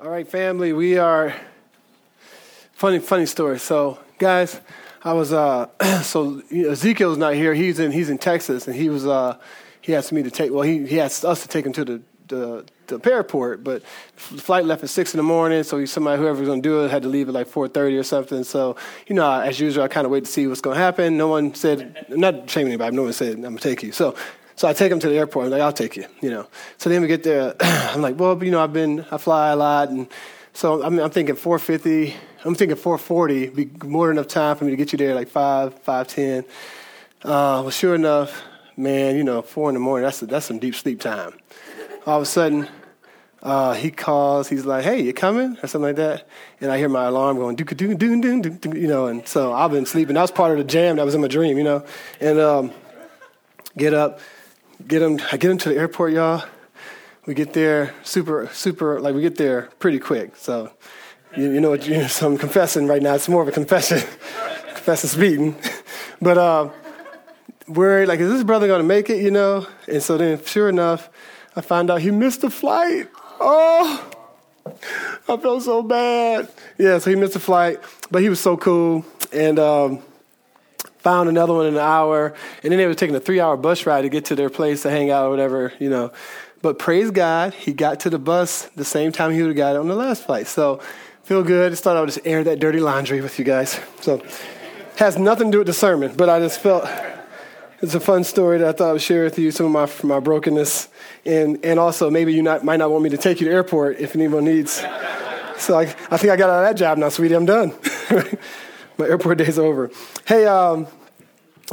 All right, family, we are funny, funny story. So, guys, I was uh, so Ezekiel's not here. He's in he's in Texas, and he was uh, he asked me to take. Well, he he asked us to take him to the the, the airport, but the flight left at six in the morning. So he, somebody whoever was going to do it had to leave at like four thirty or something. So you know, as usual, I kind of wait to see what's going to happen. No one said, not shaming anybody. No one said I'm going to take you. So so I take him to the airport. I'm like, I'll take you, you know. So then we get there. I'm like, well, you know, I've been, I fly a lot. And so I'm, I'm thinking 450. I'm thinking 440 be more than enough time for me to get you there like 5, 510. Uh, well, sure enough, man, you know, 4 in the morning, that's, that's some deep sleep time. All of a sudden, uh, he calls, he's like, hey, you coming? Or something like that. And I hear my alarm going, doo doo doo doo doo you know, and so I've been sleeping. That was part of the jam that was in my dream, you know. And um, get up, get him, I get him to the airport, y'all. We get there super, super, like we get there pretty quick. So, you, you know what, you, so I'm confessing right now. It's more of a confession, confessing speeding. but uh, we're like, is this brother going to make it, you know? And so then, sure enough, I found out he missed the flight. Oh, I felt so bad. Yeah, so he missed the flight, but he was so cool. And, um, found another one in an hour, and then they were taking a three hour bus ride to get to their place to hang out or whatever, you know. But praise God, he got to the bus the same time he would have got on the last flight. So feel good. Just thought I would just air that dirty laundry with you guys. So has nothing to do with the sermon, but I just felt it's a fun story that I thought I would share with you some of my, my brokenness. And, and also, maybe you not, might not want me to take you to the airport if anyone needs. So I, I think I got out of that job now, sweetie. I'm done. my airport day's over. Hey, um,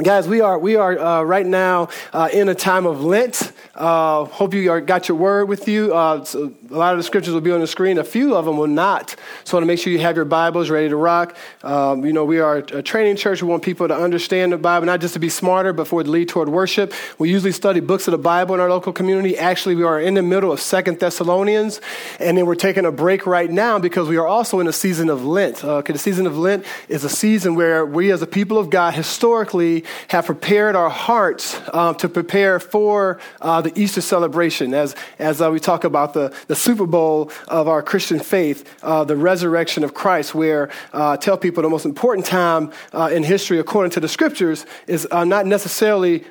guys, we are we are uh, right now uh, in a time of Lent. Uh, hope you are, got your word with you. Uh, so a lot of the scriptures will be on the screen. A few of them will not. So I want to make sure you have your Bibles ready to rock. Um, you know, we are a training church. We want people to understand the Bible, not just to be smarter, but for it to lead toward worship. We usually study books of the Bible in our local community. Actually, we are in the middle of Second Thessalonians, and then we're taking a break right now because we are also in a season of Lent. Uh, okay, the season of Lent is a season where we, as a people of God, historically have prepared our hearts uh, to prepare for uh, the Easter celebration, as, as uh, we talk about the, the Super Bowl of our Christian faith, uh, the resurrection of Christ, where uh, tell people the most important time in history, according to the scriptures, is not necessarily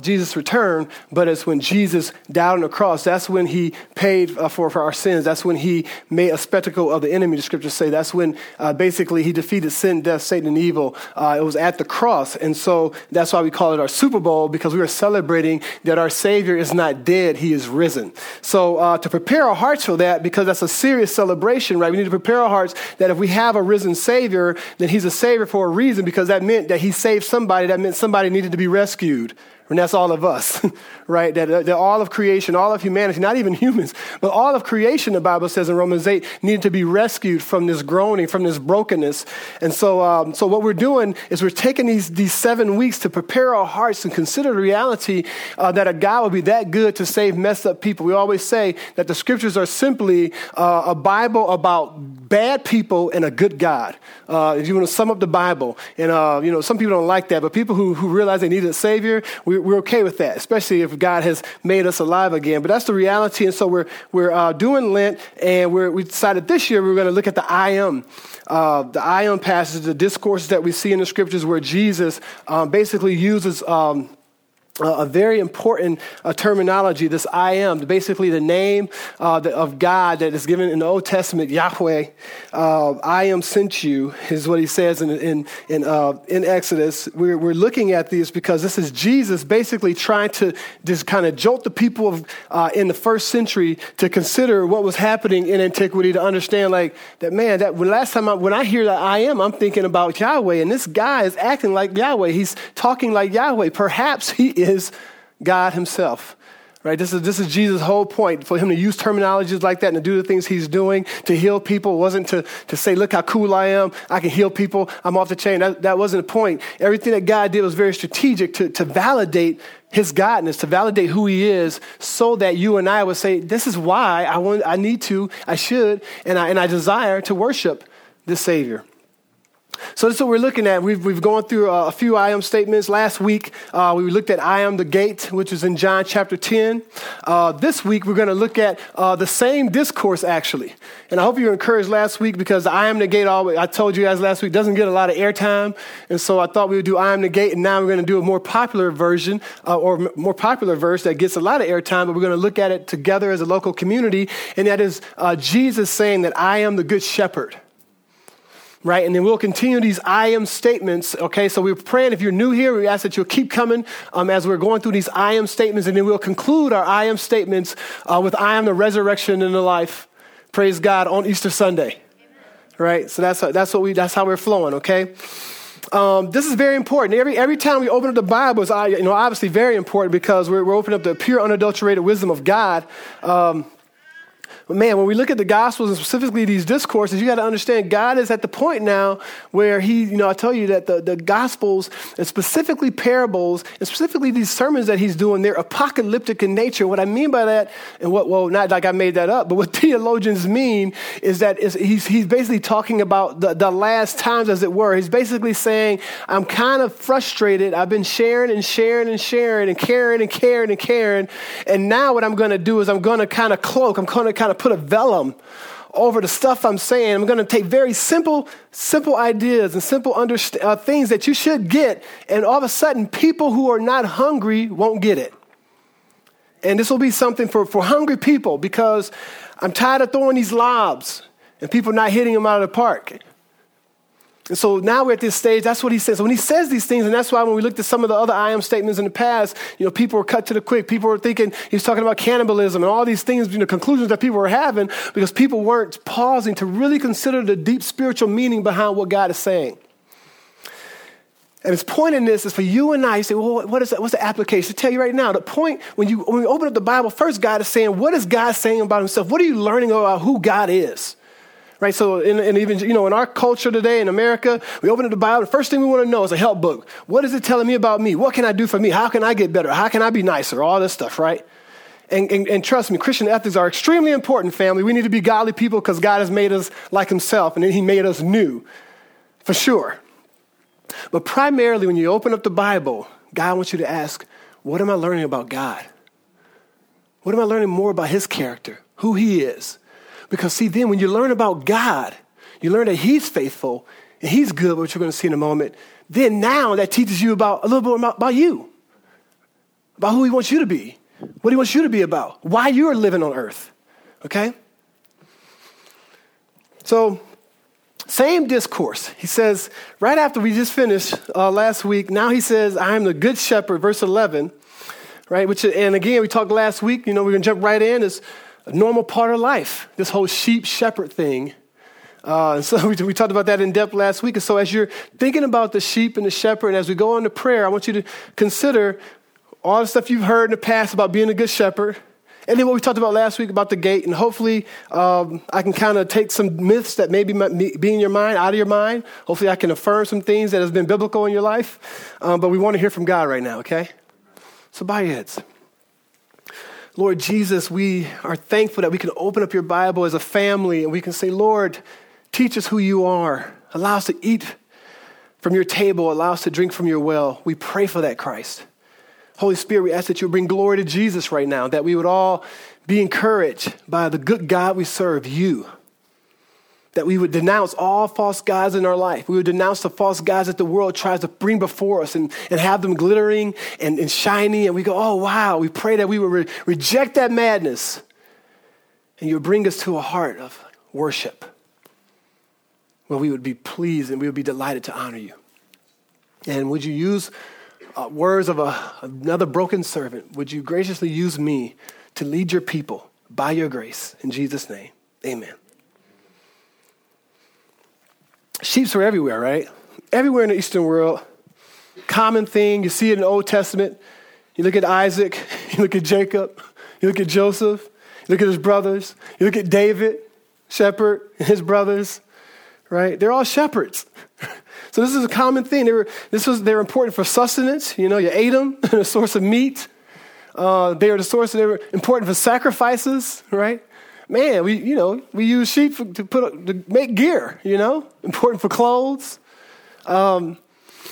Jesus' return, but it's when Jesus died on the cross. That's when he paid for, for our sins. That's when he made a spectacle of the enemy, the scriptures say. That's when basically he defeated sin, death, Satan, and evil. it was at the cross. And so that's why we call it our Super Bowl, because we are celebrating that our Savior is not dead, he is risen. So uh, to prepare our hearts for that, because that's a serious celebration, right? We need to prepare our hearts that if we have a risen Savior, then he's a Savior for a reason, because that meant that he saved somebody, that meant somebody needed to be rescued. And that's all of us, right? That, that, all of creation, all of humanity, not even humans, but all of creation, the Bible says in Romans 8, needed to be rescued from this groaning, from this brokenness. And so, um, so what we're doing is we're taking these, these seven weeks to prepare our hearts and consider the reality uh, that a God would be that good to save messed up people. We always say that the scriptures are simply uh, a Bible about bad people and a good God. Uh, if you want to sum up the Bible, and uh, you know, some people don't like that, but people who, who realize they need a Savior, we we're, okay with that, especially if God has made us alive again. But that's the reality. And so we're, we're uh, doing Lent, and we decided this year we are going to look at the I am. Uh, the I am passage, the discourses that we see in the scriptures where Jesus um, basically uses. Um, uh, a very important uh, terminology, this I am, basically the name uh, of God that is given in the Old Testament, Yahweh. Uh, I am sent you, is what he says in, in, in, uh, in Exodus. We're, we're looking at these because this is Jesus basically trying to just kind of jolt the people of, uh, in the first century to consider what was happening in antiquity, to understand, like, that man, that when last time I, when I hear that I am, I'm thinking about Yahweh, and this guy is acting like Yahweh. He's talking like Yahweh. Perhaps he is God Himself. Right? This is, this is Jesus' whole point. For him to use terminologies like that and to do the things he's doing to heal people wasn't to, to say, look how cool I am. I can heal people. I'm off the chain. That, that wasn't the point. Everything that God did was very strategic to, to validate his godness, to validate who he is, so that you and I would say, this is why I, want, I need to, I should, and I, and I desire to worship this Savior. So that's what we're looking at. We've, we've gone through a, a few I am statements. Last week, uh, we looked at I am the gate, which is in John chapter 10. Uh, this week, we're going to look at uh, the same discourse, actually. And I hope you were encouraged last week because I am the gate, always, I told you guys last week, doesn't get a lot of airtime. And so I thought we would do I am the gate, and now we're going to do a more popular version uh, or more popular verse that gets a lot of airtime, but we're going to look at it together as a local community. And that is uh, Jesus saying that I am the good shepherd right? And then we'll continue these I am statements, okay? So we're praying if you're new here, we ask that you'll keep coming um, as we're going through these I am statements, and then we'll conclude our I am statements uh, with I am the resurrection and the life. Praise God on Easter Sunday, right? So that's, that's, what we, that's how we're flowing, okay? Um, this is very important. Every, every time we open up the Bible, it's you know, obviously very important because we're, we're opening up the pure, unadulterated wisdom of God. Um, man, when we look at the Gospels and specifically these discourses, you got to understand God is at the point now where He, you know, I tell you that the, the Gospels and specifically parables and specifically these sermons that He's doing, they're apocalyptic in nature. What I mean by that, and what, well, not like I made that up, but what theologians mean is that he's, he's basically talking about the, the last times, as it were. He's basically saying, I'm kind of frustrated. I've been sharing and sharing and sharing and caring and caring and caring. And now what I'm going to do is I'm going to kind of cloak, I'm going to kind of put a vellum over the stuff I'm saying. I'm going to take very simple, simple ideas and simple underst- uh, things that you should get, and all of a sudden, people who are not hungry won't get it. And this will be something for, for hungry people because I'm tired of throwing these lobs and people not hitting them out of the park. And so now we're at this stage, that's what he says. So when he says these things, and that's why when we looked at some of the other I am statements in the past, you know, people were cut to the quick. People were thinking he's talking about cannibalism and all these things, you know, conclusions that people were having because people weren't pausing to really consider the deep spiritual meaning behind what God is saying. And his point in this is for you and I. You say, well, what is that? What's the application? To tell you right now, the point when you when we open up the Bible, first God is saying, what is God saying about himself? What are you learning about who God is? Right? So, in, and even, you know, in our culture today in America, we open up the Bible, the first thing we want to know is a help book. What is it telling me about me? What can I do for me? How can I get better? How can I be nicer? All this stuff, right? And, and, and, trust me, Christian ethics are extremely important, family. We need to be godly people because God has made us like Himself and then He made us new, for sure. But primarily, when you open up the Bible, God wants you to ask, What am I learning about God? What am I learning more about His character, who He is? Because, see, then when you learn about God, you learn that He's faithful and He's good, which we're going to see in a moment. Then now that teaches you about a little bit about, about you, about who He wants you to be, what He wants you to be about, why you're living on earth. Okay? So, same discourse. He says, right after we just finished uh, last week, now he says, I am the good shepherd, verse 11, right? Which, and again, we talked last week, you know, we're going to jump right in. Is a normal part of life, this whole sheep shepherd thing. Uh, and so we, we, talked about that in depth last week. And so as you're thinking about the sheep and the shepherd, and as we go on to prayer, I want you to consider all the stuff you've heard in the past about being a good shepherd. And then what we talked about last week about the gate, and hopefully um, I can kind of take some myths that maybe be in your mind out of your mind. Hopefully I can affirm some things that has been biblical in your life. Um, but we want to hear from God right now, okay? So bow your heads. Lord Jesus, we are thankful that we can open up your Bible as a family and we can say, Lord, teach us who you are. Allow us to eat from your table, allow us to drink from your well. We pray for that, Christ. Holy Spirit, we ask that you bring glory to Jesus right now, that we would all be encouraged by the good God we serve, you that we would denounce all false gods in our life. We would denounce the false gods that the world tries to bring before us and, and have them glittering and, and shiny. And we go, oh, wow. We pray that we would re- reject that madness and you would bring us to a heart of worship where we would be pleased and we would be delighted to honor you. And would you use uh, words of a, another broken servant? Would you graciously use me to lead your people by your grace? In Jesus' name, amen. Sheeps were everywhere, right? Everywhere in the Eastern world. Common thing. You see it in the Old Testament. You look at Isaac, you look at Jacob, you look at Joseph, you look at his brothers, you look at David, shepherd, and his brothers, right? They're all shepherds. So this is a common thing. They were, this was, they were important for sustenance. You know, you ate them, a source of meat. Uh, they were the source, they were important for sacrifices, right? Man, we, you know, we use sheep to put, to make gear, you know, important for clothes. Um,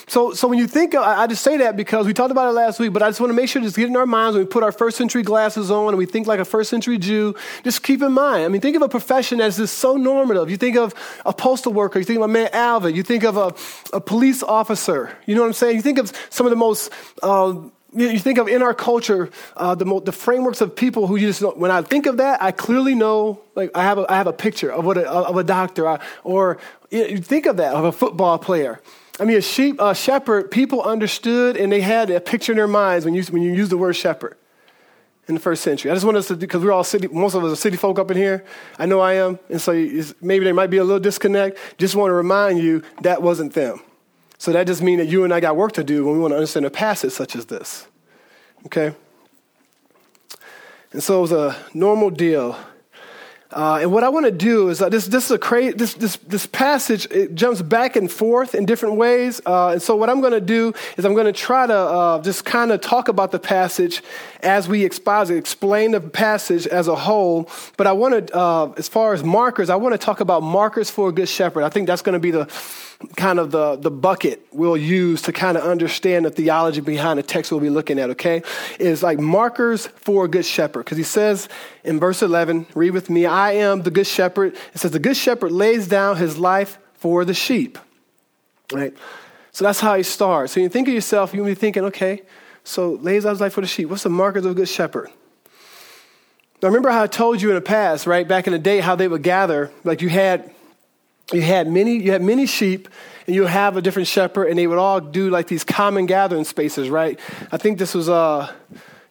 so, so when you think, of, I just say that because we talked about it last week, but I just want to make sure just get in our minds when we put our first century glasses on and we think like a first century Jew, just keep in mind. I mean, think of a profession as just so normative. You think of a postal worker, you think of a man Alvin, you think of a, a police officer. You know what I'm saying? You think of some of the most, uh, you think of in our culture uh, the, the frameworks of people who you just know. When I think of that, I clearly know. Like I have a, I have a picture of what a, of a doctor, or you think of that of a football player. I mean, a sheep, a shepherd, people understood and they had a picture in their minds when you, when you use the word shepherd in the first century. I just want us to, because we're all city, most of us are city folk up in here. I know I am. And so maybe there might be a little disconnect. Just want to remind you that wasn't them. So that just means that you and I got work to do when we want to understand a passage such as this. Okay? And so it was a normal deal uh, and what I want to do is uh, this, this is a cra- this, this, this passage, it jumps back and forth in different ways. Uh, and so what I'm going to do is I'm going to try to uh, just kind of talk about the passage as we exposit, explain the passage as a whole. But I want to, uh, as far as markers, I want to talk about markers for a good shepherd. I think that's going to be the kind of the, the bucket we'll use to kind of understand the theology behind the text we'll be looking at, okay? Is like markers for a good shepherd. Because he says in verse 11, read with me, I am the good shepherd. It says, the good shepherd lays down his life for the sheep, right? So that's how he starts. So you think of yourself, you'll be thinking, okay, so lays down his life for the sheep. What's the markers of a good shepherd? Now remember how I told you in the past, right, back in the day, how they would gather, like you had you had many you had many sheep and you have a different shepherd and they would all do like these common gathering spaces right i think this was uh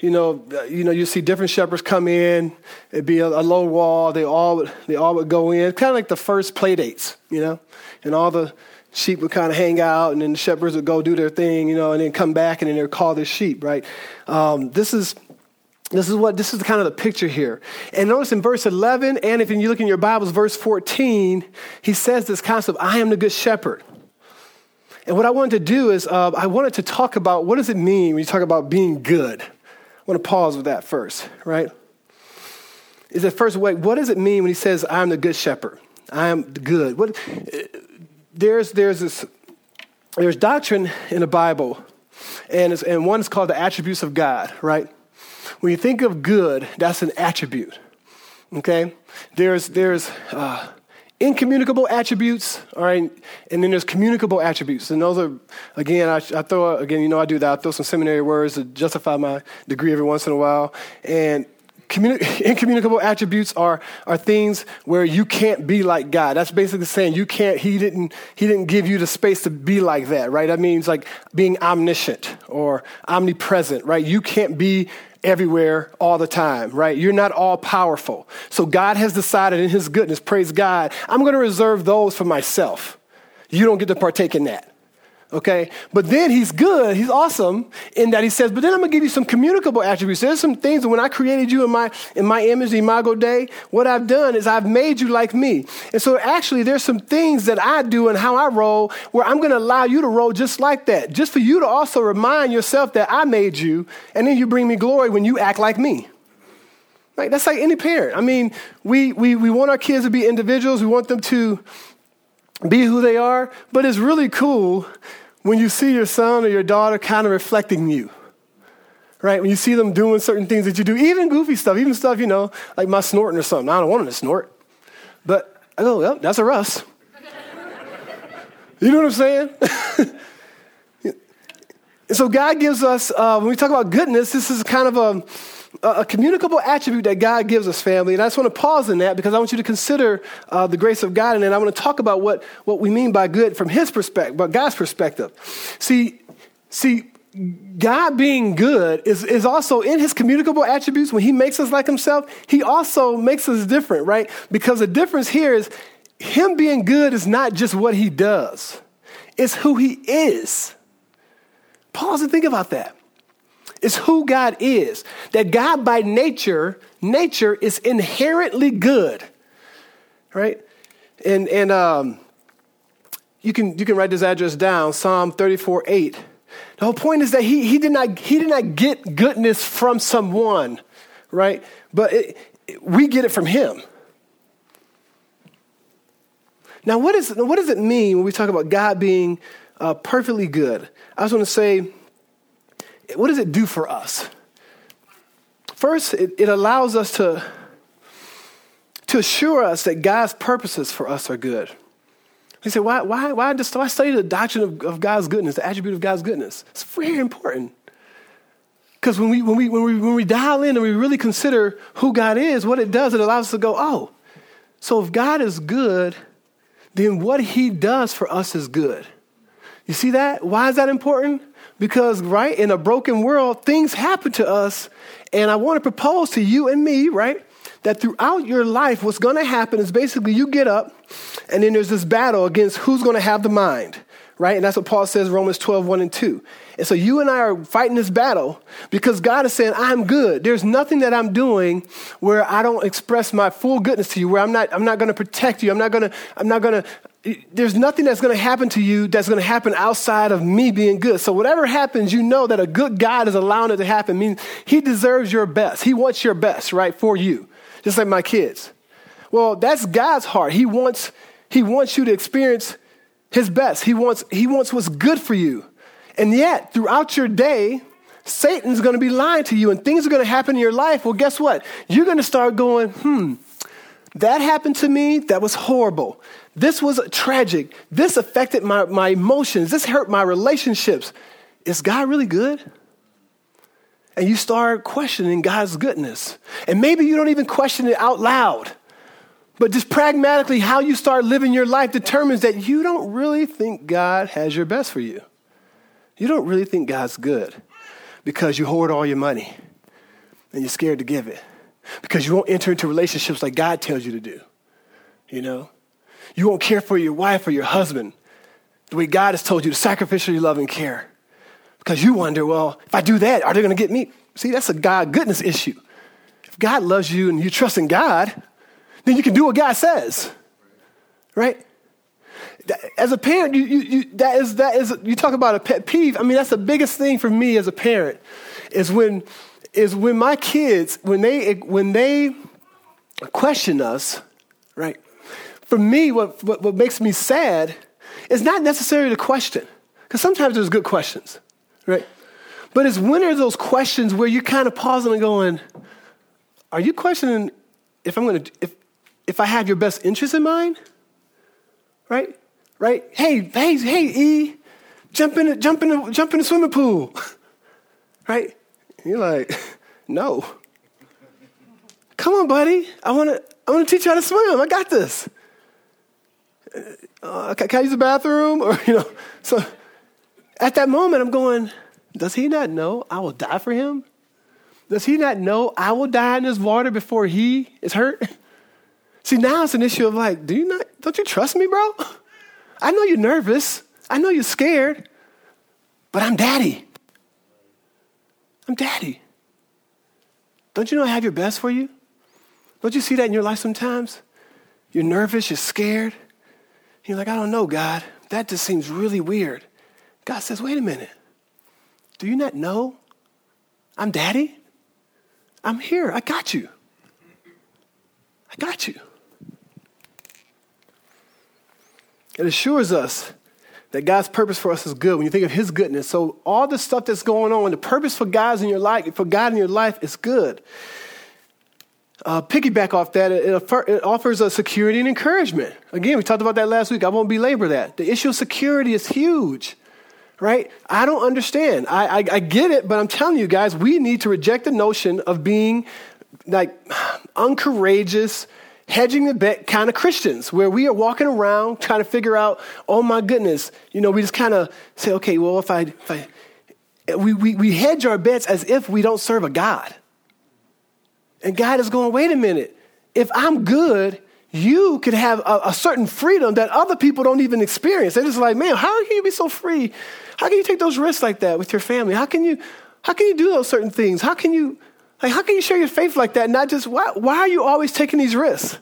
you know you know you see different shepherds come in it'd be a, a low wall they all would they all would go in kind of like the first play dates you know and all the sheep would kind of hang out and then the shepherds would go do their thing you know and then come back and then they'd call their sheep right um, this is this is what this is kind of the picture here. And notice in verse 11, and if you look in your Bibles, verse 14, he says this concept I am the good shepherd. And what I wanted to do is, uh, I wanted to talk about what does it mean when you talk about being good? I want to pause with that first, right? Is it first, way, what does it mean when he says, I'm the good shepherd? I am the good. What, there's, there's this, there's doctrine in the Bible, and, it's, and one is called the attributes of God, right? When you think of good, that's an attribute. Okay? There's, there's uh, incommunicable attributes, all right? And then there's communicable attributes. And those are, again, I, I throw, again, you know, I do that. I throw some seminary words to justify my degree every once in a while. And communi- incommunicable attributes are, are things where you can't be like God. That's basically saying you can't, he didn't, he didn't give you the space to be like that, right? That means like being omniscient or omnipresent, right? You can't be everywhere all the time, right? You're not all powerful. So God has decided in his goodness, praise God, I'm going to reserve those for myself. You don't get to partake in that okay? But then he's good, he's awesome in that he says, but then I'm gonna give you some communicable attributes. There's some things that when I created you in my in my image, the imago Dei, what I've done is I've made you like me. And so actually there's some things that I do and how I roll where I'm gonna allow you to roll just like that, just for you to also remind yourself that I made you, and then you bring me glory when you act like me. Right? That's like any parent. I mean, we, we, we want our kids to be individuals. We want them to be who they are, but it's really cool when you see your son or your daughter kind of reflecting you, right? When you see them doing certain things that you do, even goofy stuff, even stuff, you know, like my snorting or something. I don't want them to snort. But I go, well, that's a Russ. you know what I'm saying? and so God gives us, uh, when we talk about goodness, this is kind of a, a communicable attribute that God gives us, family. And I just want to pause in that because I want you to consider uh, the grace of God. And then I want to talk about what, what we mean by good from His perspective, but God's perspective. See, see, God being good is, is also in His communicable attributes. When He makes us like Himself, He also makes us different, right? Because the difference here is Him being good is not just what He does, it's who He is. Pause and think about that. It's who God is. That God by nature, nature is inherently good. Right? And and um, you can you can write this address down, Psalm 34, 8. The whole point is that he, he did not he did not get goodness from someone, right? But it, we get it from him. Now, what, is, what does it mean when we talk about God being uh, perfectly good. I just want to say, what does it do for us? First, it, it allows us to, to assure us that God's purposes for us are good. He said, why, why, why, just, why study the doctrine of, of God's goodness, the attribute of God's goodness? It's very important. Because when we, when, we, when, we, when we dial in and we really consider who God is, what it does, it allows us to go, oh, so if God is good, then what he does for us is good. You see that? Why is that important? Because, right, in a broken world, things happen to us. And I want to propose to you and me, right, that throughout your life, what's going to happen is basically you get up, and then there's this battle against who's going to have the mind right? And that's what Paul says, Romans 12, 1 and 2. And so you and I are fighting this battle because God is saying, I'm good. There's nothing that I'm doing where I don't express my full goodness to you, where I'm not, I'm not going to protect you. I'm not to, I'm not going to, there's nothing that's going to happen to you that's going to happen outside of me being good. So whatever happens, you know that a good God is allowing it to happen. means he deserves your best. He wants your best, right, for you. Just like my kids. Well, that's God's heart. He wants, he wants you to experience his best. He wants, he wants what's good for you. And yet, throughout your day, Satan's going to be lying to you and things are going to happen in your life. Well, guess what? You're going to start going, hmm, that happened to me. That was horrible. This was tragic. This affected my, my emotions. This hurt my relationships. Is God really good? And you start questioning God's goodness. And maybe you don't even question it out loud. But just pragmatically, how you start living your life determines that you don't really think God has your best for you. You don't really think God's good because you hoard all your money and you're scared to give it. Because you won't enter into relationships like God tells you to do. You know? You won't care for your wife or your husband the way God has told you to sacrificially love and care. Because you wonder, well, if I do that, are they going to get me? See, that's a God goodness issue. If God loves you and you trust in God, then you can do what God says. Right? As a parent, you, you, you, that is, that is, you talk about a pet peeve. I mean, that's the biggest thing for me as a parent is when, is when my kids, when they, when they question us, right? For me, what, what, what makes me sad is not necessarily the question, because sometimes there's good questions, right? But it's when are those questions where you're kind of pausing and going, are you questioning if I'm going to, if, if I have your best interest in mind, right? Right? Hey, hey, hey, E, jump in, jump in, jump in the swimming pool, right? You're like, no. Come on, buddy. I want to. I want to teach you how to swim. I got this. Uh, can, can I use the bathroom? Or you know, so at that moment, I'm going. Does he not know I will die for him? Does he not know I will die in this water before he is hurt? See, now it's an issue of like, do you not, don't you trust me, bro? I know you're nervous. I know you're scared, but I'm daddy. I'm daddy. Don't you know I have your best for you? Don't you see that in your life sometimes? You're nervous, you're scared. You're like, I don't know, God. That just seems really weird. God says, wait a minute. Do you not know I'm daddy? I'm here. I got you. I got you. It assures us that God's purpose for us is good when you think of His goodness. So all the stuff that's going on, the purpose for God's in your life, for God in your life is good. Uh, piggyback off that, it, it offers a security and encouragement. Again, we talked about that last week. I won't belabor that. The issue of security is huge, right? I don't understand. I, I, I get it, but I'm telling you guys, we need to reject the notion of being like uncourageous, hedging the bet kind of Christians where we are walking around trying to figure out, oh my goodness, you know, we just kind of say, okay, well, if I, if I we, we, we hedge our bets as if we don't serve a God. And God is going, wait a minute, if I'm good, you could have a, a, certain freedom that other people don't even experience. They're just like, man, how can you be so free? How can you take those risks like that with your family? How can you, how can you do those certain things? How can you, like, how can you share your faith like that? Not just, why, why are you always taking these risks?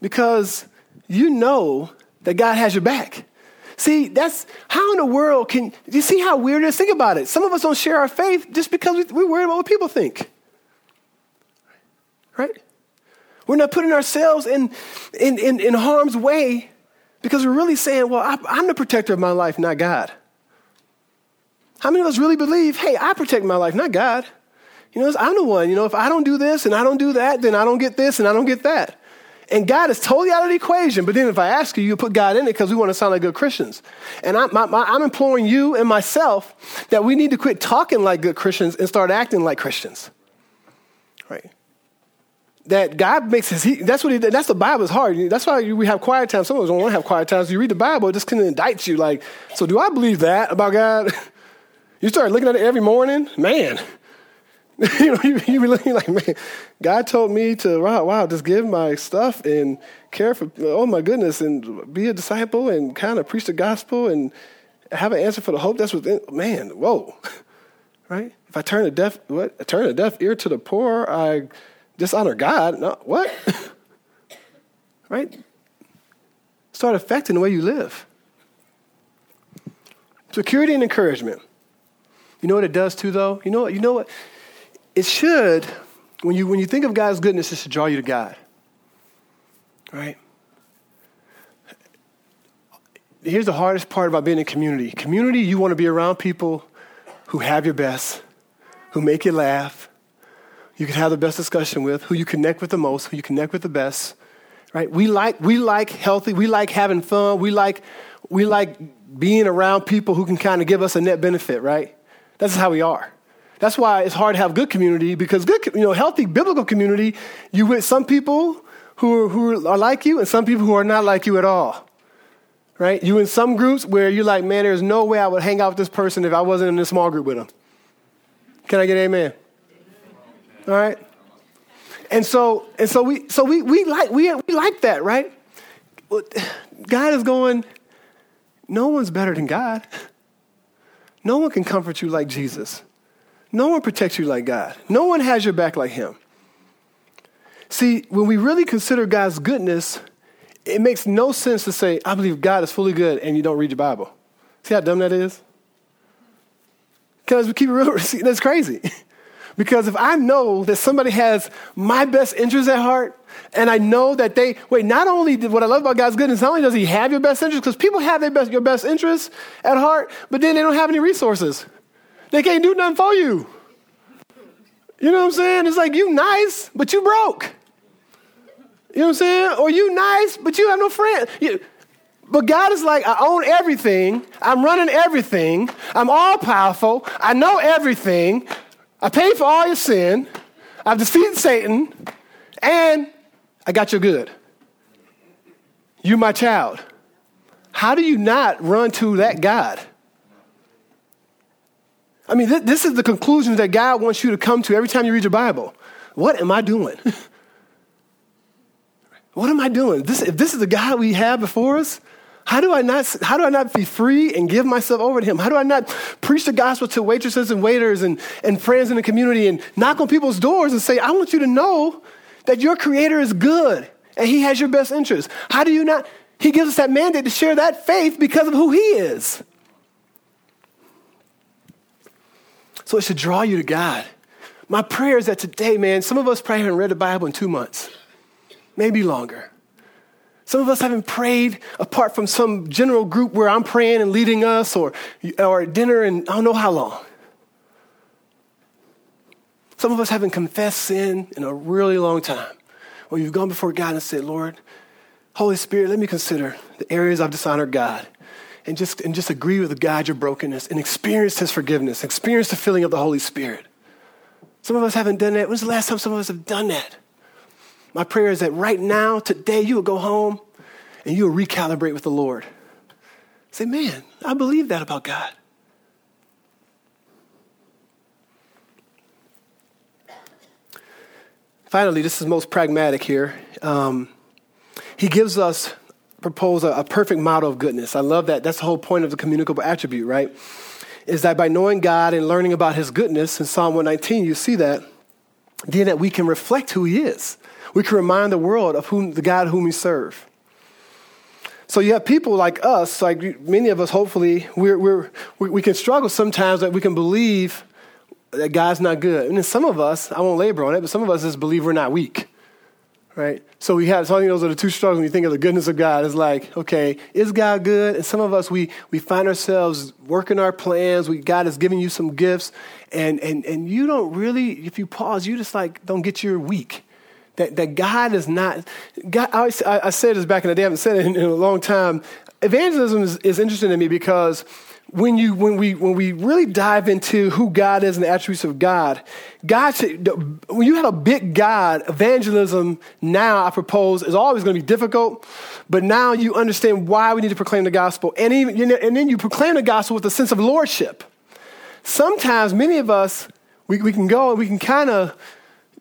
Because you know that God has your back. See, that's how in the world can you see how weird it is? Think about it. Some of us don't share our faith just because we're worried about what people think. Right? We're not putting ourselves in, in, in, in harm's way because we're really saying, well, I, I'm the protector of my life, not God. How many of us really believe, hey, I protect my life, not God? You know, I'm the one. You know, if I don't do this and I don't do that, then I don't get this and I don't get that. And God is totally out of the equation. But then if I ask you, you put God in it because we want to sound like good Christians. And my, I'm imploring you and myself that we need to quit talking like good Christians and start acting like Christians. That God makes his, he, that's what he. That's the Bible is hard. That's why we have quiet times. Some of us don't want to have quiet times. You read the Bible, it just kind of indicts you like, so do I believe that about God? you start looking at it every morning, man. you know, you, you really like, man, God told me to, wow, wow, just give my stuff and care for, oh my goodness, and be a disciple and kind of preach the gospel and have an answer for the hope that's within, man, whoa, right? If I turn a deaf, what? I turn a deaf ear to the poor, I dishonor God. No, what? right? Start affecting the way you live. Security and encouragement. You know what it does too, though? You know what? You know what? it should, when you, when you think of God's goodness, it should draw you to God. Right? Here's the hardest part about being in community. Community, you want to be around people who have your best, who make you laugh, you can have the best discussion with, who you connect with the most, who you connect with the best. Right? We like, we like healthy, we like having fun, we like, we like being around people who can kind of give us a net benefit, right? That's how we are. That's why it's hard to have good community because good, you know, healthy biblical community, you with some people who are, who are like you and some people who are not like you at all. Right? You in some groups where you're like, man, there's no way I would hang out with this person if I wasn't in a small group with them. Can I get amen? All right. And so, and so we, so we, we like, we, we like that, right? God is going, no one's better than God. No one can comfort you like Jesus. No one protects you like God. No one has your back like Him. See, when we really consider God's goodness, it makes no sense to say, I believe God is fully good and you don't read your Bible. See how dumb that is? Because we keep it real, that's crazy. Because if I know that somebody has my best interests at heart, and I know that they, wait, not only did what I love about God's goodness, not only does He have your best interests, because people have their best, your best interests at heart, but then they don't have any resources. They can't do nothing for you. You know what I'm saying? It's like you nice, but you broke. You know what I'm saying? Or you nice, but you have no friend. You, but God is like, I own everything. I'm running everything. I'm all powerful. I know everything. I paid for all your sin. I've defeated Satan. And I got you good. You my child. How do you not run to that God? I mean, th- this is the conclusion that God wants you to come to every time you read your Bible. What am I doing? what am I doing? This, if this is the God we have before us, how do I not how do I not be free and give myself over to him? How do I not preach the gospel to waitresses and waiters and, and friends in the community and knock on people's doors and say, I want you to know that your creator is good and he has your best interest. How do you not? He gives us that mandate to share that faith because of who he is. So it should draw you to God. My prayer is that today, man, some of us probably haven't read the Bible in two months, maybe longer. Some of us haven't prayed apart from some general group where I'm praying and leading us or, or at dinner and I don't know how long. Some of us haven't confessed sin in a really long time. Or you've gone before God and said, Lord, Holy Spirit, let me consider the areas I've dishonored God and just, and just agree with God your brokenness and experience his forgiveness, experience the filling of the Holy Spirit. Some of us haven't done that. When's the last time some of us have done that? My prayer is that right now, today, you will go home and you will recalibrate with the Lord. Say, man, I believe that about God. Finally, this is most pragmatic here. Um, he gives us propose a, a perfect model of goodness. I love that. That's the whole point of the communicable attribute, right? Is that by knowing God and learning about his goodness in Psalm 119, you see that, then that we can reflect who he is. We can remind the world of whom the God whom we serve. So you have people like us, like many of us, hopefully, we're, we're, we can struggle sometimes that we can believe that God's not good. And then some of us, I won't labor on it, but some of us just believe we're not weak right? So we have, so I think those are the two struggles when you think of the goodness of God. It's like, okay, is God good? And some of us, we, we find ourselves working our plans. We, God has given you some gifts. And, and, and you don't really, if you pause, you just like don't get your week. That, that God is not, God, I, I said this back in the day, I haven't said it in, in a long time. Evangelism is, is interesting to me because when you when we when we really dive into who God is and the attributes of God, God when you have a big God, evangelism now I propose is always going to be difficult, but now you understand why we need to proclaim the gospel, and even and then you proclaim the gospel with a sense of lordship. Sometimes many of us we, we can go and we can kind of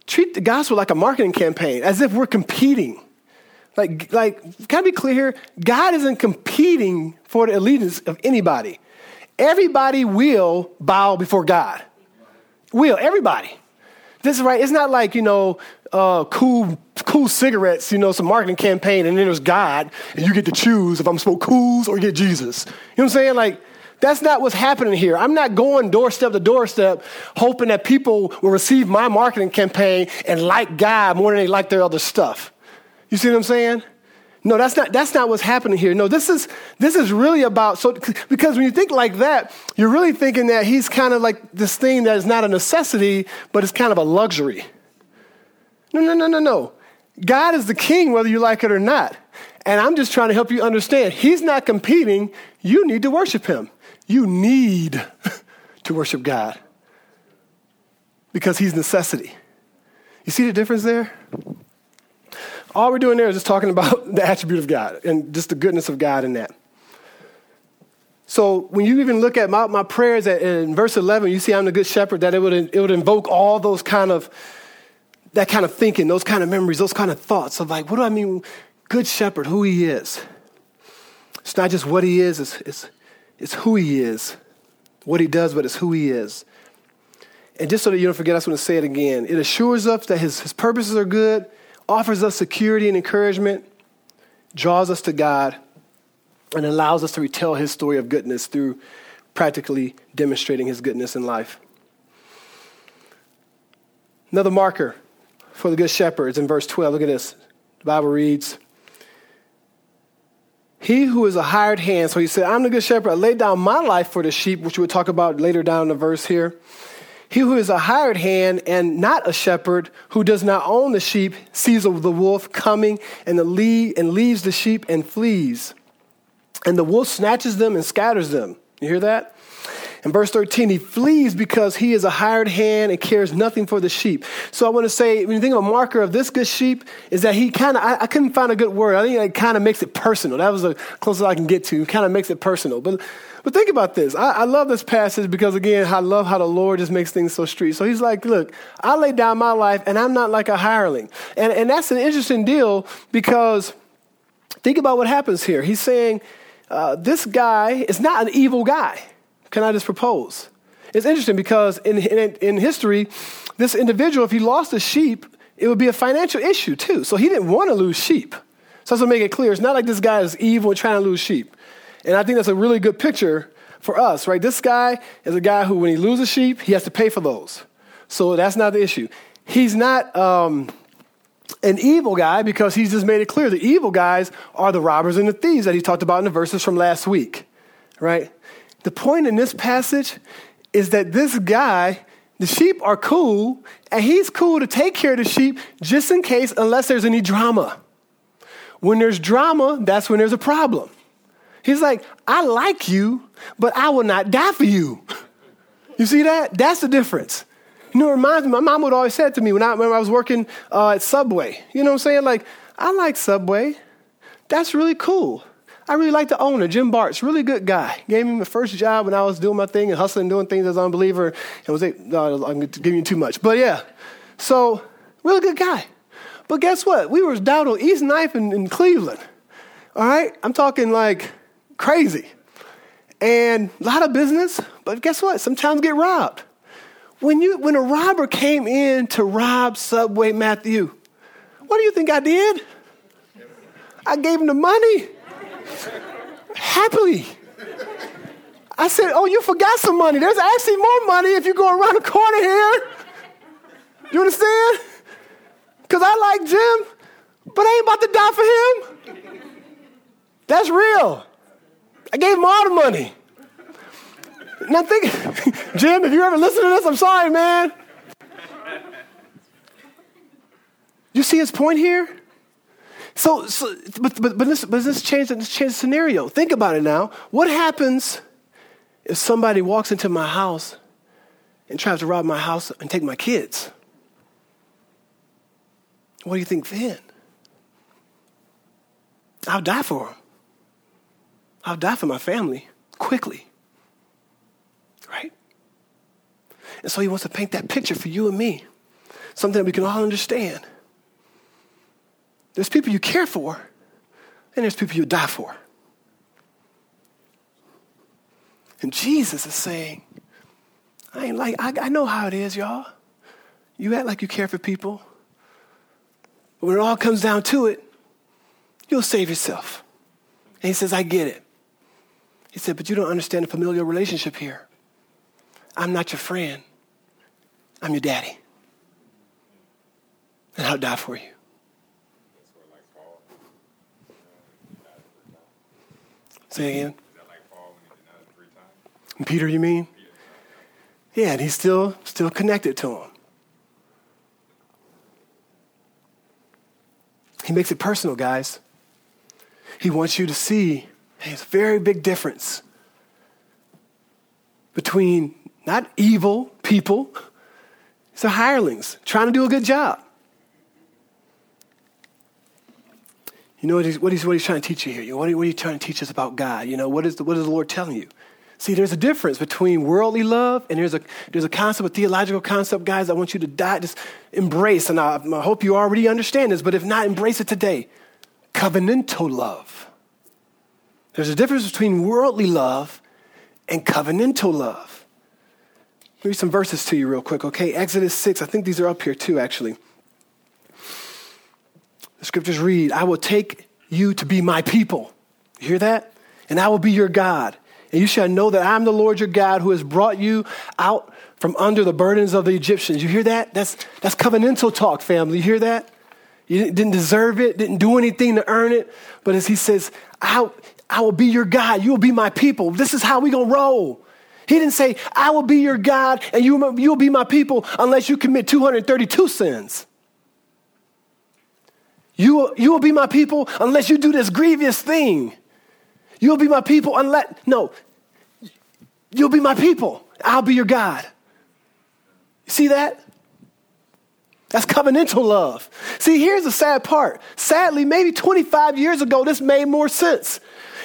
treat the gospel like a marketing campaign, as if we're competing. Like, like, can I be clear here? God isn't competing for the allegiance of anybody. Everybody will bow before God. Will, everybody. This is right. It's not like, you know, uh, cool, cool cigarettes, you know, some marketing campaign, and then there's God, and you get to choose if I'm supposed cools or get Jesus. You know what I'm saying? Like, that's not what's happening here. I'm not going doorstep to doorstep hoping that people will receive my marketing campaign and like God more than they like their other stuff. You see what I'm saying? No, that's not, that's not what's happening here. No, this is, this is really about, so, because when you think like that, you're really thinking that he's kind of like this thing that is not a necessity, but it's kind of a luxury. No, no, no, no, no. God is the king, whether you like it or not. And I'm just trying to help you understand. He's not competing. You need to worship him. You need to worship God because he's necessity. You see the difference there? all we're doing there is just talking about the attribute of God and just the goodness of God in that. So when you even look at my, my prayers at, in verse 11, you see I'm the good shepherd, that it would, it would invoke all those kind of, that kind of thinking, those kind of memories, those kind of thoughts of like, what do I mean, good shepherd, who he is. It's not just what he is, it's, it's, it's who he is. What he does, but it's who he is. And just so that you don't forget, I just want to say it again. It assures us that his, his purposes are good, offers us security and encouragement, draws us to God, and allows us to retell his story of goodness through practically demonstrating his goodness in life. Another marker for the Good Shepherd is in verse 12. Look at this. The Bible reads, He who is a hired hand, so he said, I'm the Good Shepherd. I laid down my life for the sheep, which we'll talk about later down in the verse here. He who is a hired hand and not a shepherd, who does not own the sheep, sees the wolf coming and, the lead, and leaves the sheep and flees. And the wolf snatches them and scatters them. You hear that? In verse 13, he flees because he is a hired hand and cares nothing for the sheep. So I want to say, when you think of a marker of this good sheep, is that he kind of, I, I, couldn't find a good word. I think it kind of makes it personal. That was the closest I can get to. Kind of makes it personal. But but think about this. I, I, love this passage because, again, I love how the Lord just makes things so street. So he's like, look, I lay down my life and I'm not like a hireling. And, and that's an interesting deal because think about what happens here. He's saying, uh, this guy is not an evil guy. Can I just propose? It's interesting because in, in, in history, this individual, if he lost a sheep, it would be a financial issue too. So he didn't want to lose sheep. So that's to make it clear. It's not like this guy is evil and trying to lose sheep. And I think that's a really good picture for us, right? This guy is a guy who, when he loses sheep, he has to pay for those. So that's not the issue. He's not um, an evil guy because he's just made it clear the evil guys are the robbers and the thieves that he talked about in the verses from last week, right? The point in this passage is that this guy, the sheep are cool, and he's cool to take care of the sheep just in case, unless there's any drama. When there's drama, that's when there's a problem. He's like, I like you, but I will not die for you. You see that? That's the difference. You know, it reminds me, my mom would always say to me when I, when I was working uh, at Subway. You know what I'm saying? Like, I like Subway. That's really cool. I really like the owner, Jim Bart's really good guy. Gave me my first job when I was doing my thing and hustling, doing things as an unbeliever. And was it? No, I'm giving you too much, but yeah. So really good guy. But guess what? We were down on East Ninth in, in Cleveland. All right, I'm talking like crazy. And a lot of business, but guess what? Sometimes get robbed. When, you, when a robber came in to rob Subway Matthew, what do you think I did? I gave him the money. Happily. I said, Oh, you forgot some money. There's actually more money if you go around the corner here. You understand? Because I like Jim, But I ain't about to die for him. That's real. I gave him all the money. Now think, Jim, if you ever listen to this, I'm sorry, man. You see his point here? So, so but, but, but, this, but this change, this change scenario. Think about it now. What happens if somebody walks into my house and tries to rob my house and take my kids? What do you think then? I'll die for them. I'll die for my family quickly. Right? And so he wants to paint that picture for you and me, something that we can all understand. There's people you care for, and there's people you die for. And Jesus is saying, I ain't like, I, I know how it is, y'all. You act like you care for people. But when it all comes down to it, you'll save yourself. And he says, I get it. He said, but you don't understand the familial relationship here. I'm not your friend. I'm your daddy. And I'll die for you. Say again. Peter, you mean? Yeah, and he's still still connected to him. He makes it personal, guys. He wants you to see hey, it's a very big difference between not evil people, it's the hirelings trying to do a good job. You know what he's, what he's, what he's trying to teach you here? What are, what are you trying to teach us about God? You know, what is, the, what is the Lord telling you? See, there's a difference between worldly love and there's a, there's a concept, a theological concept, guys, I want you to die, just embrace. And I, I hope you already understand this, but if not, embrace it today. Covenantal love. There's a difference between worldly love and covenantal love. Read some verses to you real quick, okay? Exodus 6, I think these are up here too, actually. Scriptures read, I will take you to be my people. You hear that? And I will be your God and you shall know that I'm the Lord your God who has brought you out from under the burdens of the Egyptians. You hear that? That's, that's covenantal talk, family. You hear that? You didn't deserve it, didn't do anything to earn it. But as he says, I, I will be your God, you will be my people. This is how we going to roll. He didn't say, I will be your God and you, you will be my people unless you commit 232 sins. You will, you will be my people unless you do this grievous thing. You'll be my people unless, no, you'll be my people. I'll be your God. You see that? That's covenantal love. See, here's the sad part. Sadly, maybe 25 years ago, this made more sense.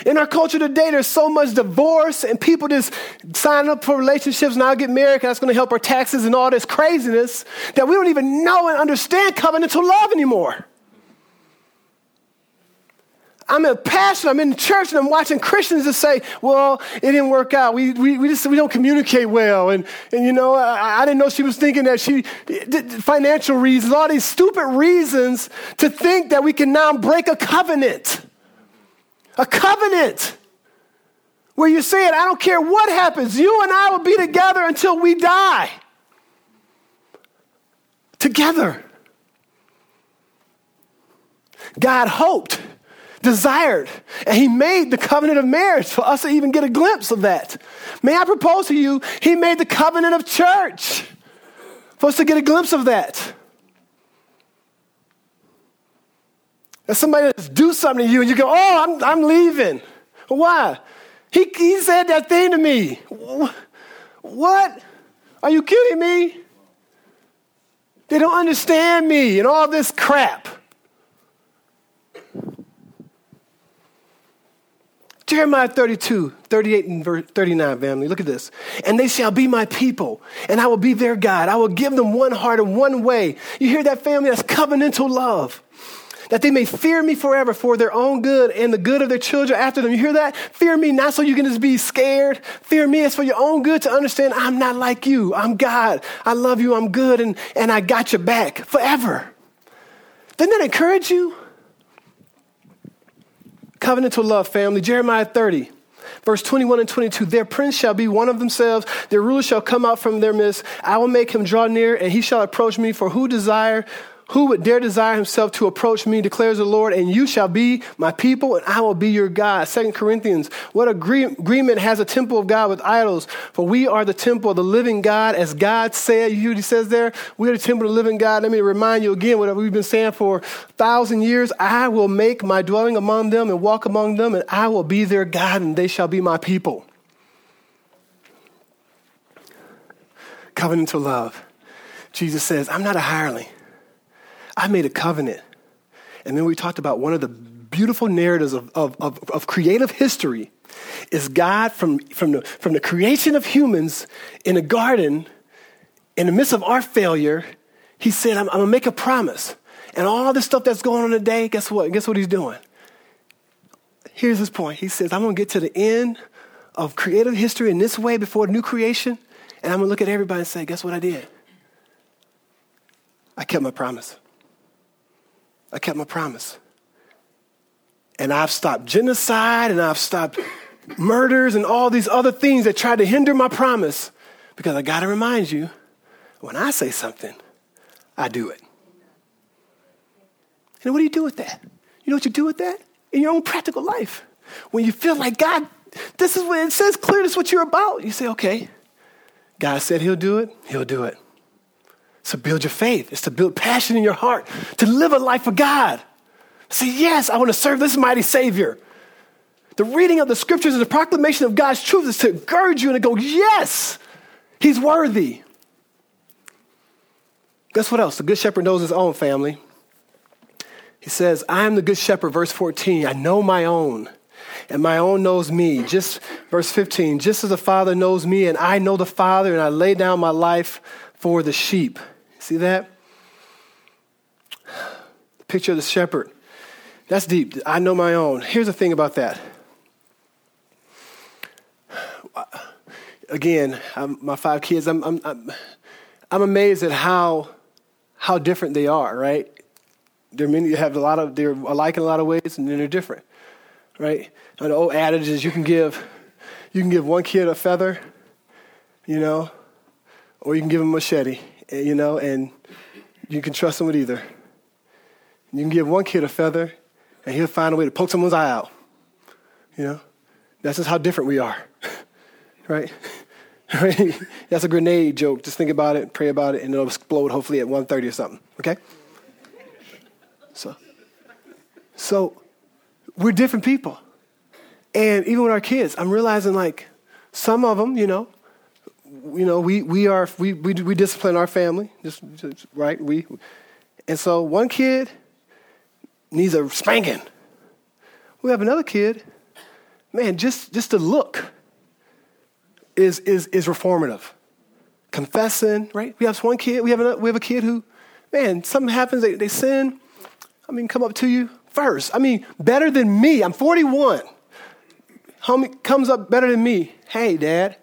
In our culture today, there's so much divorce and people just sign up for relationships and I'll get married that's going to help our taxes and all this craziness that we don't even know and understand covenantal love anymore. I'm a pastor, I'm in church, and I'm watching Christians that say, well, it didn't work out. We, we, we just we don't communicate well. And, and you know, I, I didn't know she was thinking that she, financial reasons, all these stupid reasons to think that we can now break a covenant. A covenant where you say saying, I don't care what happens, you and I will be together until we die. Together. God hoped desired. And he made the covenant of marriage for us to even get a glimpse of that. May I propose to you, he made the covenant of church for us to get a glimpse of that. And somebody do something to you and you go, oh, I'm, I'm leaving. Why? He, he said that thing to me. What? Are you kidding me? They don't understand me and all this crap. Jeremiah 32, 38 and 39, family. Look at this. And they shall be my people, and I will be their God. I will give them one heart and one way. You hear that, family? That's covenantal love. That they may fear me forever for their own good and the good of their children after them. You hear that? Fear me not so you can just be scared. Fear me is for your own good to understand I'm not like you. I'm God. I love you. I'm good. And, and I got your back forever. Doesn't that encourage you? Covenantal love, family. Jeremiah 30, verse 21 and 22. Their prince shall be one of themselves. Their ruler shall come out from their midst. I will make him draw near, and he shall approach me. For who desire, Who would dare desire himself to approach me, declares the Lord, and you shall be my people, and I will be your God. Second Corinthians, what agreement has a temple of God with idols? For we are the temple of the living God, as God said. You hear what he says there? We are the temple of the living God. Let me remind you again what we've been saying for a thousand years. I will make my dwelling among them and walk among them, and I will be their God, and they shall be my people. Covenantal love. Jesus says, I'm not a hireling. I made a covenant. And then we talked about one of the beautiful narratives of, of, of, of, creative history is God from, from, the, from the creation of humans in a garden, in the midst of our failure, he said, I'm, I'm going to make a promise. And all this stuff that's going on today, guess what? Guess what he's doing? Here's his point. He says, I'm going to get to the end of creative history in this way before new creation, and I'm going to look at everybody and say, guess what I did? I kept my promise. I kept my promise. And I've stopped genocide and I've stopped murders and all these other things that tried to hinder my promise because I got to remind you when I say something, I do it. And what do you do with that? You know what you do with that? In your own practical life. When you feel like, God, this is what it says clear, this is what you're about. You say, okay, God said he'll do it, he'll do it. It's to build your faith. It's to build passion in your heart, to live a life for God. Say, yes, I want to serve this mighty Savior. The reading of the scriptures and the proclamation of God's truth is to encourage you and to go, yes, He's worthy. Guess what else? The Good Shepherd knows his own family. He says, I am the Good Shepherd, verse 14. I know my own, and my own knows me. Just verse 15, just as the Father knows me, and I know the Father, and I lay down my life for the sheep. See that? Picture of the shepherd. That's deep. I know my own. Here's the thing about that. Again, I'm, my five kids, I'm, I'm, I'm, I'm amazed at how, how different they are, right? They're many have a lot of they're alike in a lot of ways, and then they're different, right? The old adage is you can give you can give one kid a feather, you know, or you can give him a machete, Eh, you know, and you can trust him with either. You can give one kid a feather, and he'll find a way to poke someone's eye out. You know, that's just how different we are, right? right? That's a grenade joke. Just think about it, pray about it, and it'll explode hopefully at 1.30 or something. Okay. So, so we're different people, and even with our kids, I'm realizing like some of them, you know, you know, we, we are, we, we, we discipline our family, just, just, right? We, and so one kid needs a spanking. We have another kid, man, just, just the look is, is, is reformative. Confessing, right? We have one kid, we have, another, we have a kid who, man, something happens, they, they sin, I mean, come up to you first. I mean, better than me. I'm 41. Homie comes up better than me. Hey, dad,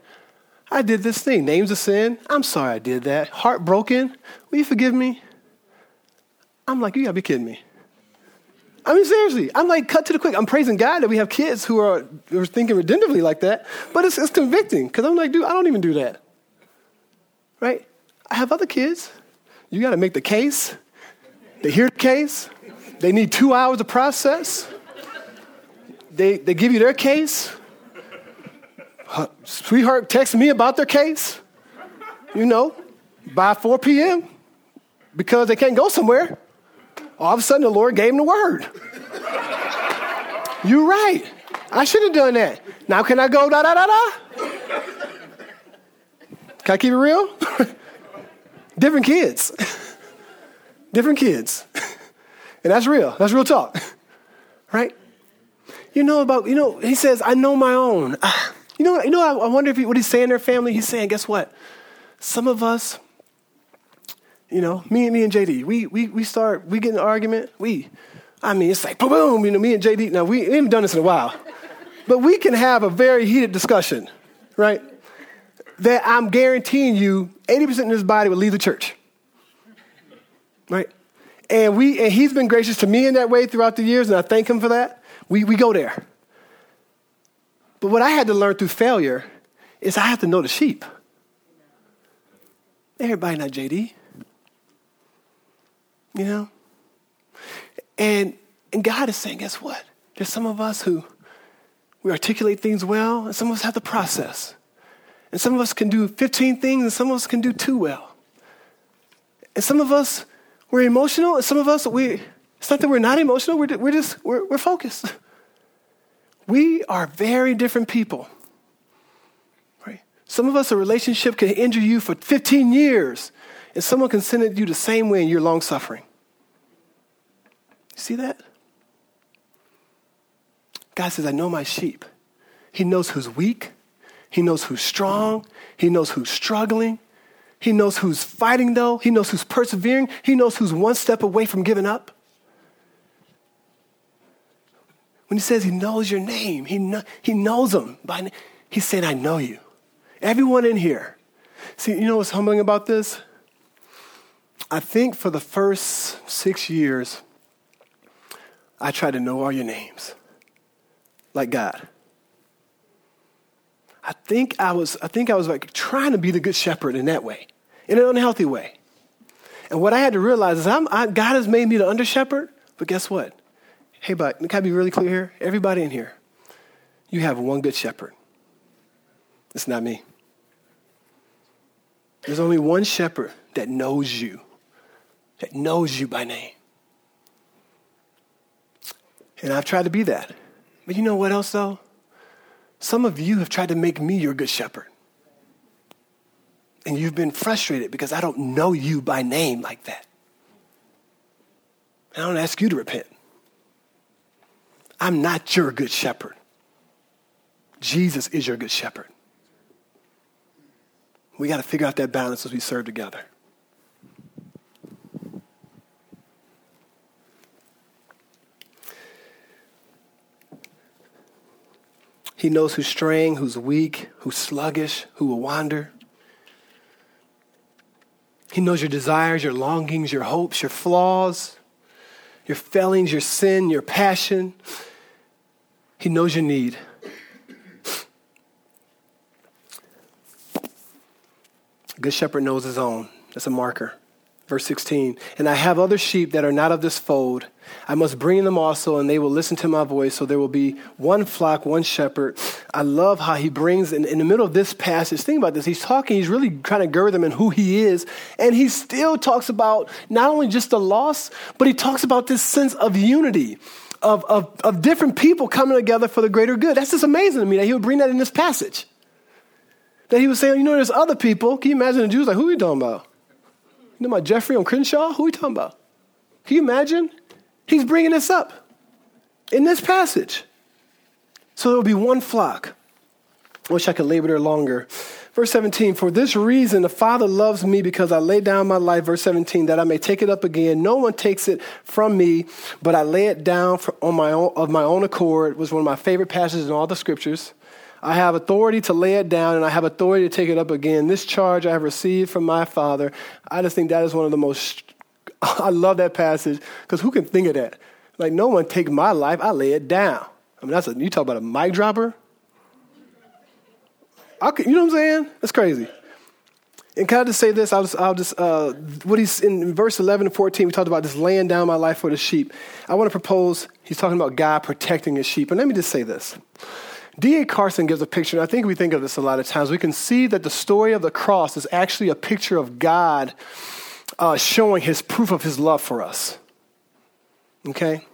I did this thing. Names of sin. I'm sorry I did that. Heartbroken. Will you forgive me? I'm like, you gotta be kidding me. I mean, seriously, I'm like, cut to the quick. I'm praising God that we have kids who are, who are thinking redemptively like that, but it's, it's convicting because I'm like, dude, I don't even do that. Right? I have other kids. You got to make the case. They hear the case. They need two hours to process. They, they give you their case sweetheart texts me about their case, you know, by 4 p.m. because they can't go somewhere. All of a sudden, the Lord gave them the word. You're right. I should have done that. Now, can I go da da da da? Can I keep it real? Different kids. Different kids. And that's real. That's real talk. Right? You know about, you know, he says, I know my own. You know, you know. I, wonder if he, what he's saying. to Their family. He's saying, guess what? Some of us, you know, me and me and JD, we we we start we get an argument. We, I mean, it's like boom, boom. You know, me and JD. Now we, we haven't done this in a while, but we can have a very heated discussion, right? That I'm guaranteeing you, 80% of this body will leave the church, right? And we and he's been gracious to me in that way throughout the years, and I thank him for that. We we go there. But what I had to learn through failure is I have to know the sheep. Everybody not JD. You know? And, and God is saying, guess what? There's some of us who we articulate things well, and some of us have the process. And some of us can do 15 things, and some of us can do two well. And some of us, we're emotional, and some of us, we, it's not that we're not emotional, we're, we're just, we're, we're focused. We are very different people. Right? Some of us, a relationship can injure you for 15 years, and someone can send it you the same way, and you're long suffering. You see that? God says, I know my sheep. He knows who's weak, He knows who's strong, He knows who's struggling, He knows who's fighting, though, He knows who's persevering, He knows who's one step away from giving up. When He says He knows your name, He, know, he knows them by. He's saying, I know you. Everyone in here. See, you know what's humbling about this? I think for the first six years, I tried to know all your names like God. I think I was, I think I was like trying to be the good shepherd in that way, in an unhealthy way. And what I had to realize is I'm, I, God has made me the under shepherd, but guess what? Hey, but can I be really clear here? Everybody in here, you have one good shepherd. It's not me. There's only one shepherd that knows you, that knows you by name. And I've tried to be that. But you know what else, though? Some of you have tried to make me your good shepherd. And you've been frustrated because I don't know you by name like that. I don't ask you to repent. I'm not your good shepherd. Jesus is your good shepherd. We got to figure out that balance as we serve together. He knows who's straying, who's weak, who's sluggish, who will wander. He knows your desires, your longings, your hopes, your flaws, your failings, your sin, your passion. He knows your need. Good shepherd knows his own. That's a marker. Verse 16, and I have other sheep that are not of this fold. I must bring them also, and they will listen to my voice. So there will be one flock, one shepherd. I love how he brings, in, in the middle of this passage, think about this. He's talking, he's really trying to gird them in who he is. And he still talks about not only just the loss, but he talks about this sense of unity. Of, of, of different people coming together for the greater good. That's just amazing to me that he would bring that in this passage. That he was saying, you know, there's other people. Can you imagine the Jews like, who are you talking about? You know my Jeffrey on Crenshaw? Who are we talking about? Can you imagine? He's bringing this up in this passage. So there will be one flock. I wish I could labor there longer. Verse 17, for this reason the Father loves me because I lay down my life, verse 17, that I may take it up again. No one takes it from me, but I lay it down for, on my own, of my own accord. It was one of my favorite passages in all the scriptures. I have authority to lay it down and I have authority to take it up again. This charge I have received from my Father. I just think that is one of the most, I love that passage because who can think of that? Like, no one take my life, I lay it down. I mean, that's a, you talk about a mic dropper. I could, you know what I'm saying? That's crazy. And can I just say this? I'll just, I'll just uh, what he's in verse 11 and 14, we talked about just laying down my life for the sheep. I want to propose, he's talking about God protecting his sheep. And let me just say this. D.A. Carson gives a picture, and I think we think of this a lot of times. We can see that the story of the cross is actually a picture of God uh, showing his proof of his love for us. Okay?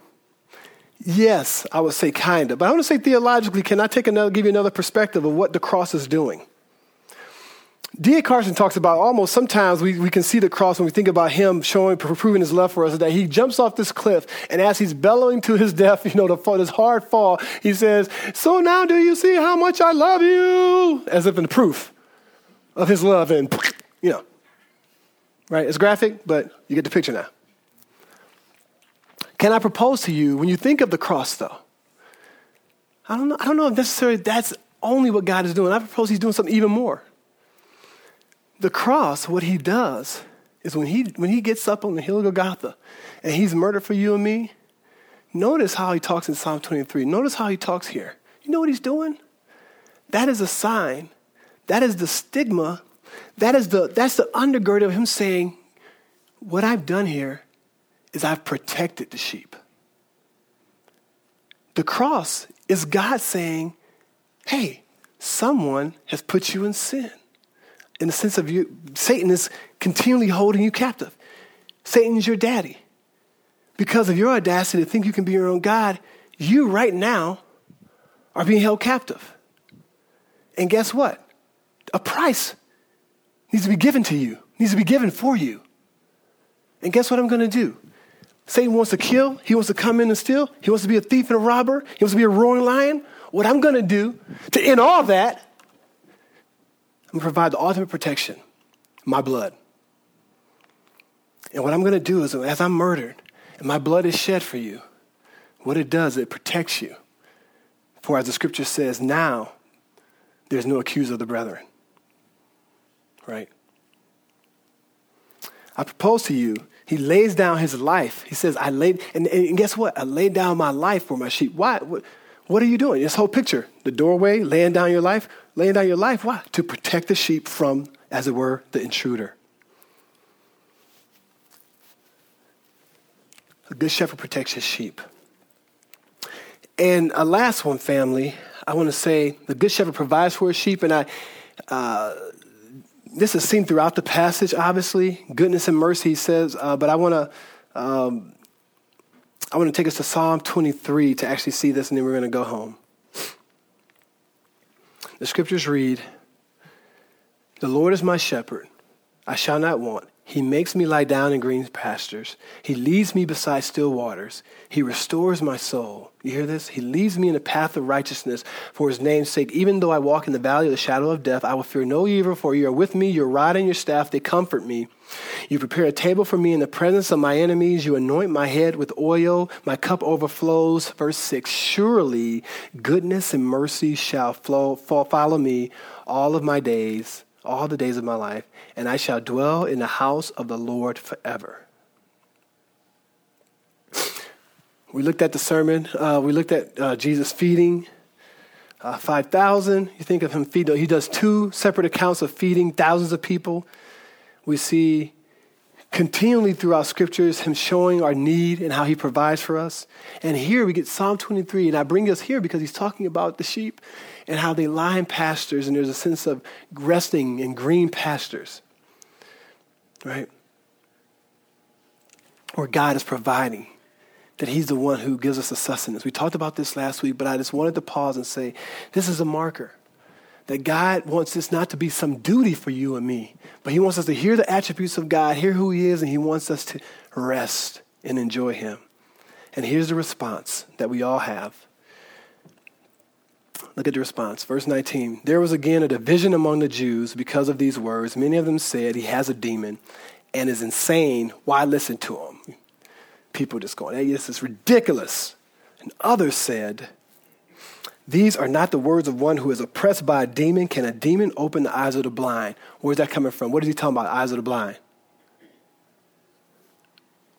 Yes, I would say kind of. But I want to say theologically, can I take another, give you another perspective of what the cross is doing? D.A. Carson talks about almost sometimes we, we can see the cross when we think about him showing, proving his love for us, that he jumps off this cliff, and as he's bellowing to his death, you know, the, this hard fall, he says, So now do you see how much I love you? As if in proof of his love, and, you know, right? It's graphic, but you get the picture now. Can I propose to you, when you think of the cross, though, I don't know, I don't know if necessarily that's only what God is doing. I propose he's doing something even more the cross, what he does is when he, when he gets up on the hill of Golgotha and he's murdered for you and me, notice how he talks in Psalm 23. Notice how he talks here. You know what he's doing? That is a sign. That is the stigma. That is the, that's the undergird of him saying, What I've done here is I've protected the sheep. The cross is God saying, hey, someone has put you in sin. In the sense of you, Satan is continually holding you captive. Satan's your daddy. Because of your audacity to think you can be your own God, you right now are being held captive. And guess what? A price needs to be given to you, needs to be given for you. And guess what I'm going to do? Satan wants to kill, he wants to come in and steal, he wants to be a thief and a robber, he wants to be a roaring lion. What I'm going to do to end all that, I'm going to provide the ultimate protection my blood. And what I'm going to do is, as I'm murdered and my blood is shed for you, what it does, it protects you. For as the scripture says, now there's no accuser of the brethren. Right? I propose to you, he lays down his life. He says, I laid, and, and guess what? I laid down my life for my sheep. Why? What, what are you doing? This whole picture, the doorway, laying down your life, laying down your life. Why? To protect the sheep from, as it were, the intruder. A good shepherd protects his sheep. And a last one, family, I want to say the good shepherd provides for his sheep, and I. Uh, this is seen throughout the passage, obviously. Goodness and mercy, he says, uh, but I want to um, I want to take us to Psalm 23 to actually see this, and then we're going to go home. The scriptures read The Lord is my shepherd, I shall not want. He makes me lie down in green pastures. He leads me beside still waters. He restores my soul. You hear this? He leads me in a path of righteousness for his name's sake. Even though I walk in the valley of the shadow of death, I will fear no evil, for you are with me. Your rod and your staff, they comfort me. You prepare a table for me in the presence of my enemies. You anoint my head with oil. My cup overflows. Verse 6 Surely goodness and mercy shall flow, follow me all of my days all the days of my life, and I shall dwell in the house of the Lord forever. We looked at the sermon. Uh, we looked at uh, Jesus feeding uh, 5,000. You think of him feeding, he does two separate accounts of feeding thousands of people. We see continually throughout scriptures him showing our need and how he provides for us. And here we get Psalm 23, and I bring us here because he's talking about the sheep and how they lie in pastures, and there's a sense of resting in green pastures, right? Where God is providing, that He's the one who gives us the sustenance. We talked about this last week, but I just wanted to pause and say this is a marker that God wants this not to be some duty for you and me, but He wants us to hear the attributes of God, hear who He is, and He wants us to rest and enjoy Him. And here's the response that we all have Look at the response. Verse 19. There was again a division among the Jews because of these words. Many of them said he has a demon and is insane. Why listen to him? People just going, hey, this is ridiculous. And others said, These are not the words of one who is oppressed by a demon. Can a demon open the eyes of the blind? Where's that coming from? What is he talking about, eyes of the blind?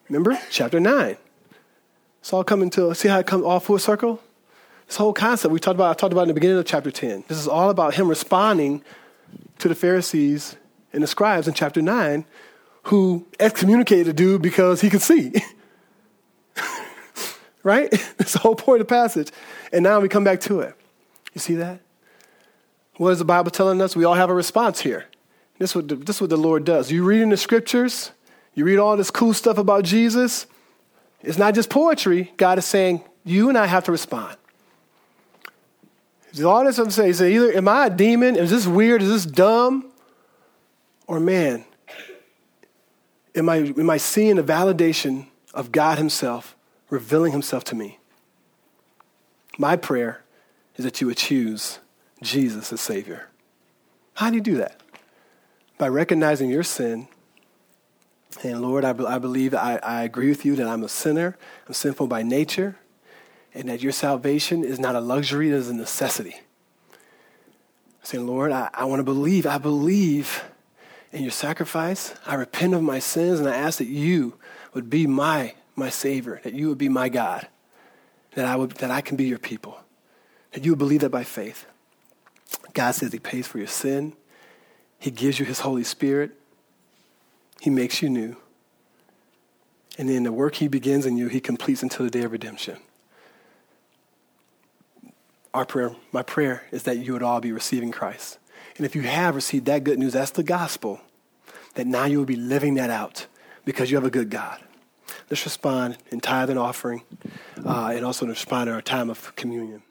Remember? Chapter 9. It's all coming to, see how it comes all full circle? This whole concept we talked about, I talked about in the beginning of chapter 10. This is all about him responding to the Pharisees and the scribes in chapter 9 who excommunicated the dude because he could see. right? That's the whole point of the passage. And now we come back to it. You see that? What is the Bible telling us? We all have a response here. This is what the, this is what the Lord does. You read in the scriptures, you read all this cool stuff about Jesus. It's not just poetry. God is saying, you and I have to respond. All this I'm saying is either am I a demon? Is this weird? Is this dumb? Or man, am I, am I seeing the validation of God Himself revealing Himself to me? My prayer is that you would choose Jesus as Savior. How do you do that? By recognizing your sin. And Lord, I, I believe, I, I agree with you that I'm a sinner. I'm sinful by nature and that your salvation is not a luxury, it is a necessity. Saying, Lord, I, I want to believe. I believe in your sacrifice. I repent of my sins, and I ask that you would be my, my Savior, that you would be my God, that I, would, that I can be your people, that you would believe that by faith. God says He pays for your sin, He gives you His Holy Spirit, He makes you new. And then the work he begins in you, he completes until the day of redemption. Our prayer, my prayer is that you would all be receiving Christ. And if you have received that good news, that's the gospel, that now you will be living that out because you have a good God. Let's respond in tithe and offering uh, and also respond in our time of communion.